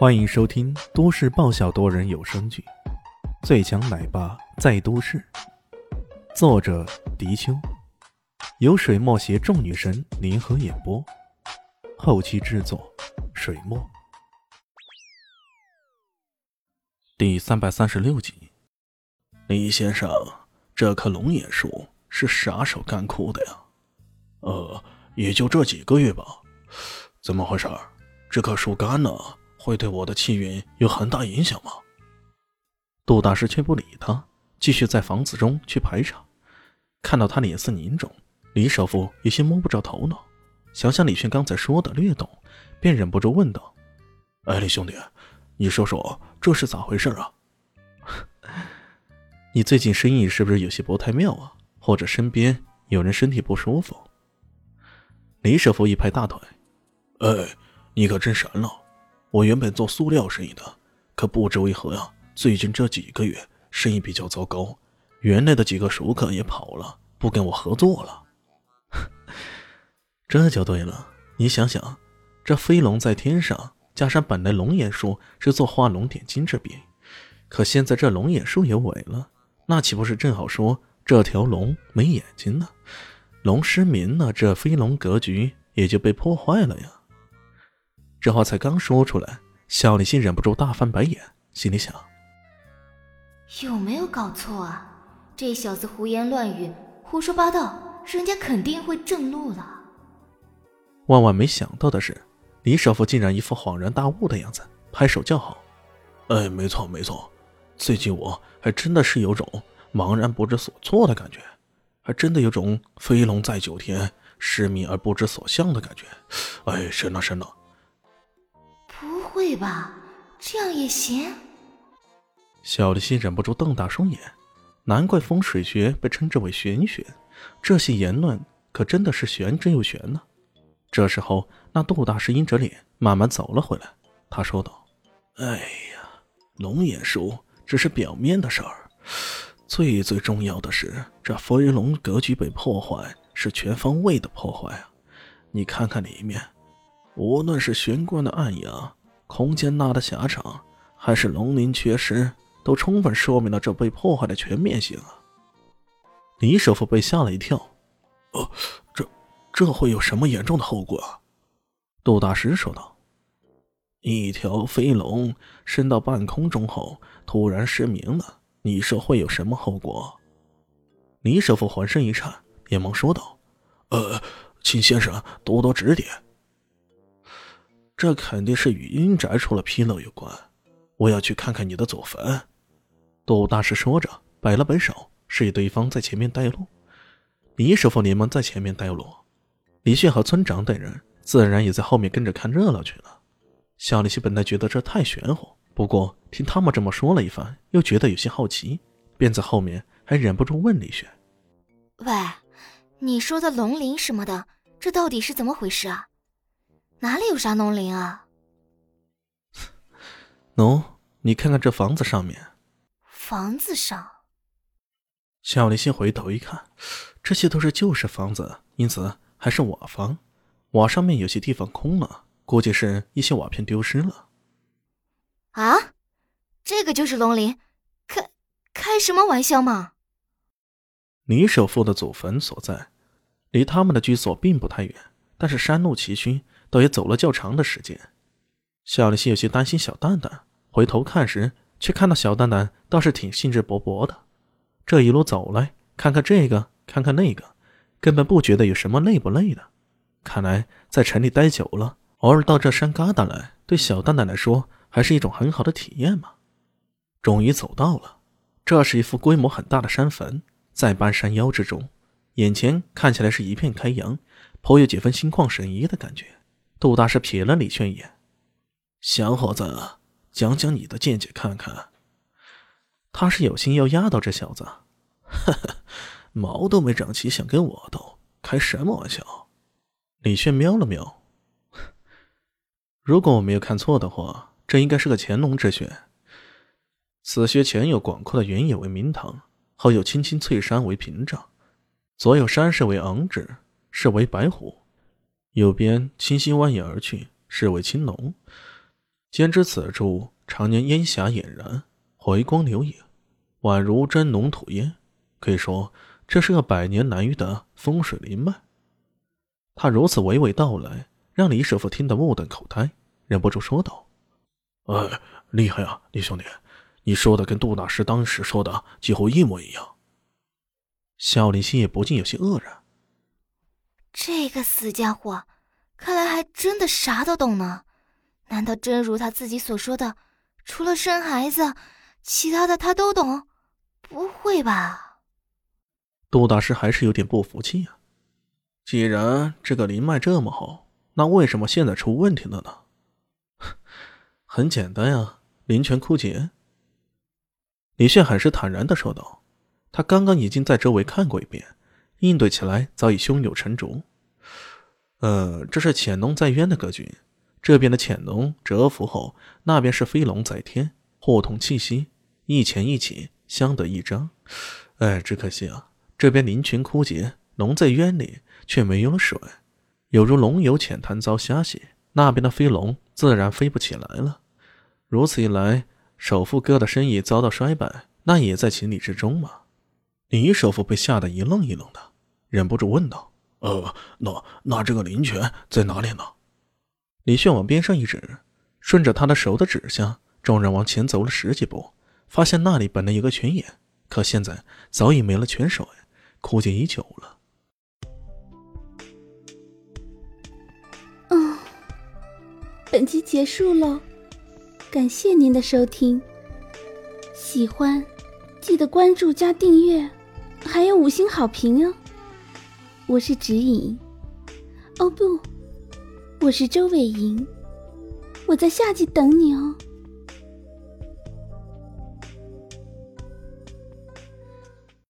欢迎收听都市爆笑多人有声剧《最强奶爸在都市》，作者：迪秋，由水墨携众女神联合演播，后期制作：水墨。第三百三十六集，李先生，这棵龙眼树是啥时候干枯的呀？呃，也就这几个月吧。怎么回事？这棵树干了？会对我的气运有很大影响吗？杜大师却不理他，继续在房子中去排查。看到他脸色凝重，李首富有些摸不着头脑。想想李迅刚才说的略懂，便忍不住问道：“哎，李兄弟，你说说这是咋回事啊？你最近生意是不是有些不太妙啊？或者身边有人身体不舒服？”李首富一拍大腿：“哎，你可真神了！”我原本做塑料生意的，可不知为何呀，最近这几个月生意比较糟糕，原来的几个熟客也跑了，不跟我合作了。这就对了，你想想，这飞龙在天上，加上本来龙眼树是做画龙点睛之笔，可现在这龙眼树也萎了，那岂不是正好说这条龙没眼睛呢？龙失明了，这飞龙格局也就被破坏了呀。这话才刚说出来，肖立新忍不住大翻白眼，心里想：有没有搞错啊？这小子胡言乱语，胡说八道，人家肯定会震怒了。万万没想到的是，李首富竟然一副恍然大悟的样子，拍手叫好：“哎，没错没错，最近我还真的是有种茫然不知所措的感觉，还真的有种飞龙在九天，失明而不知所向的感觉。哎，神了神了！”不会吧，这样也行。小丽心忍不住瞪大双眼，难怪风水学被称之为玄学，这些言论可真的是玄之又玄呢。这时候，那杜大师阴着脸慢慢走了回来，他说道：“哎呀，龙眼树只是表面的事儿，最最重要的是，这飞龙格局被破坏，是全方位的破坏啊！你看看里面，无论是玄关的暗影。”空间纳的狭长，还是龙鳞缺失，都充分说明了这被破坏的全面性啊！李首富被吓了一跳，哦，这这会有什么严重的后果啊？杜大师说道：“一条飞龙升到半空中后突然失明了，你说会有什么后果？”李首富浑身一颤，连忙说道：“呃，请先生多多指点。”这肯定是与阴宅出了纰漏有关，我要去看看你的祖坟。”杜大师说着，摆了摆手，示意对方在前面带路。李师傅连忙在前面带路，李炫和村长等人自然也在后面跟着看热闹去了。小李希本来觉得这太玄乎，不过听他们这么说了一番，又觉得有些好奇，便在后面还忍不住问李炫：“喂，你说的龙鳞什么的，这到底是怎么回事啊？”哪里有啥龙鳞啊？喏，你看看这房子上面。房子上。小林心回头一看，这些都是旧式房子，因此还是瓦房。瓦上面有些地方空了，估计是一些瓦片丢失了。啊，这个就是龙鳞？开开什么玩笑嘛！李首富的祖坟所在，离他们的居所并不太远，但是山路崎岖。倒也走了较长的时间，夏丽西有些担心小蛋蛋。回头看时，却看到小蛋蛋倒是挺兴致勃勃的。这一路走来，看看这个，看看那个，根本不觉得有什么累不累的。看来在城里待久了，偶尔到这山旮沓来，对小蛋蛋来说还是一种很好的体验嘛。终于走到了，这是一副规模很大的山坟，在半山腰之中，眼前看起来是一片开阳，颇有几分心旷神怡的感觉。杜大师瞥了李轩一眼：“小伙子，讲讲你的见解看看。”他是有心要压倒这小子，呵呵，毛都没长齐，想跟我斗，开什么玩笑？李炫瞄了瞄，如果我没有看错的话，这应该是个乾隆之穴。此穴前有广阔的原野为明堂，后有青青翠山为屏障，左有山势为昂指，是为白虎。右边清溪蜿蜒而去，是为青龙；兼之此处常年烟霞俨然，回光流影，宛如真浓吐烟，可以说这是个百年难遇的风水灵脉。他如此娓娓道来，让李师傅听得目瞪口呆，忍不住说道：“哎，厉害啊，李兄弟，你说的跟杜大师当时说的几乎一模一样。”肖林心也不禁有些愕然：“这个死家伙，看来还真的啥都懂呢。”难道真如他自己所说的，除了生孩子，其他的他都懂？不会吧？杜大师还是有点不服气啊。既然这个灵脉这么好，那为什么现在出问题了呢？很简单呀，灵泉枯竭。李炫很是坦然的说道：“他刚刚已经在周围看过一遍，应对起来早已胸有成竹。呃，这是潜龙在渊的格局。”这边的潜龙蛰伏后，那边是飞龙在天，互通气息，一潜一起，相得益彰。哎，只可惜啊，这边灵群枯竭，龙在渊里却没有水，有如龙游浅滩遭虾戏，那边的飞龙自然飞不起来了。如此一来，首富哥的生意遭到衰败，那也在情理之中嘛。李首富被吓得一愣一愣的，忍不住问道：“呃，那那这个灵泉在哪里呢？”李炫往边上一指，顺着他的手的指向，众人往前走了十几步，发现那里本来有个泉眼，可现在早已没了泉水，枯竭已久了。嗯，本集结束喽，感谢您的收听。喜欢记得关注加订阅，还有五星好评哦。我是指引，哦不。我是周伟莹，我在夏季等你哦。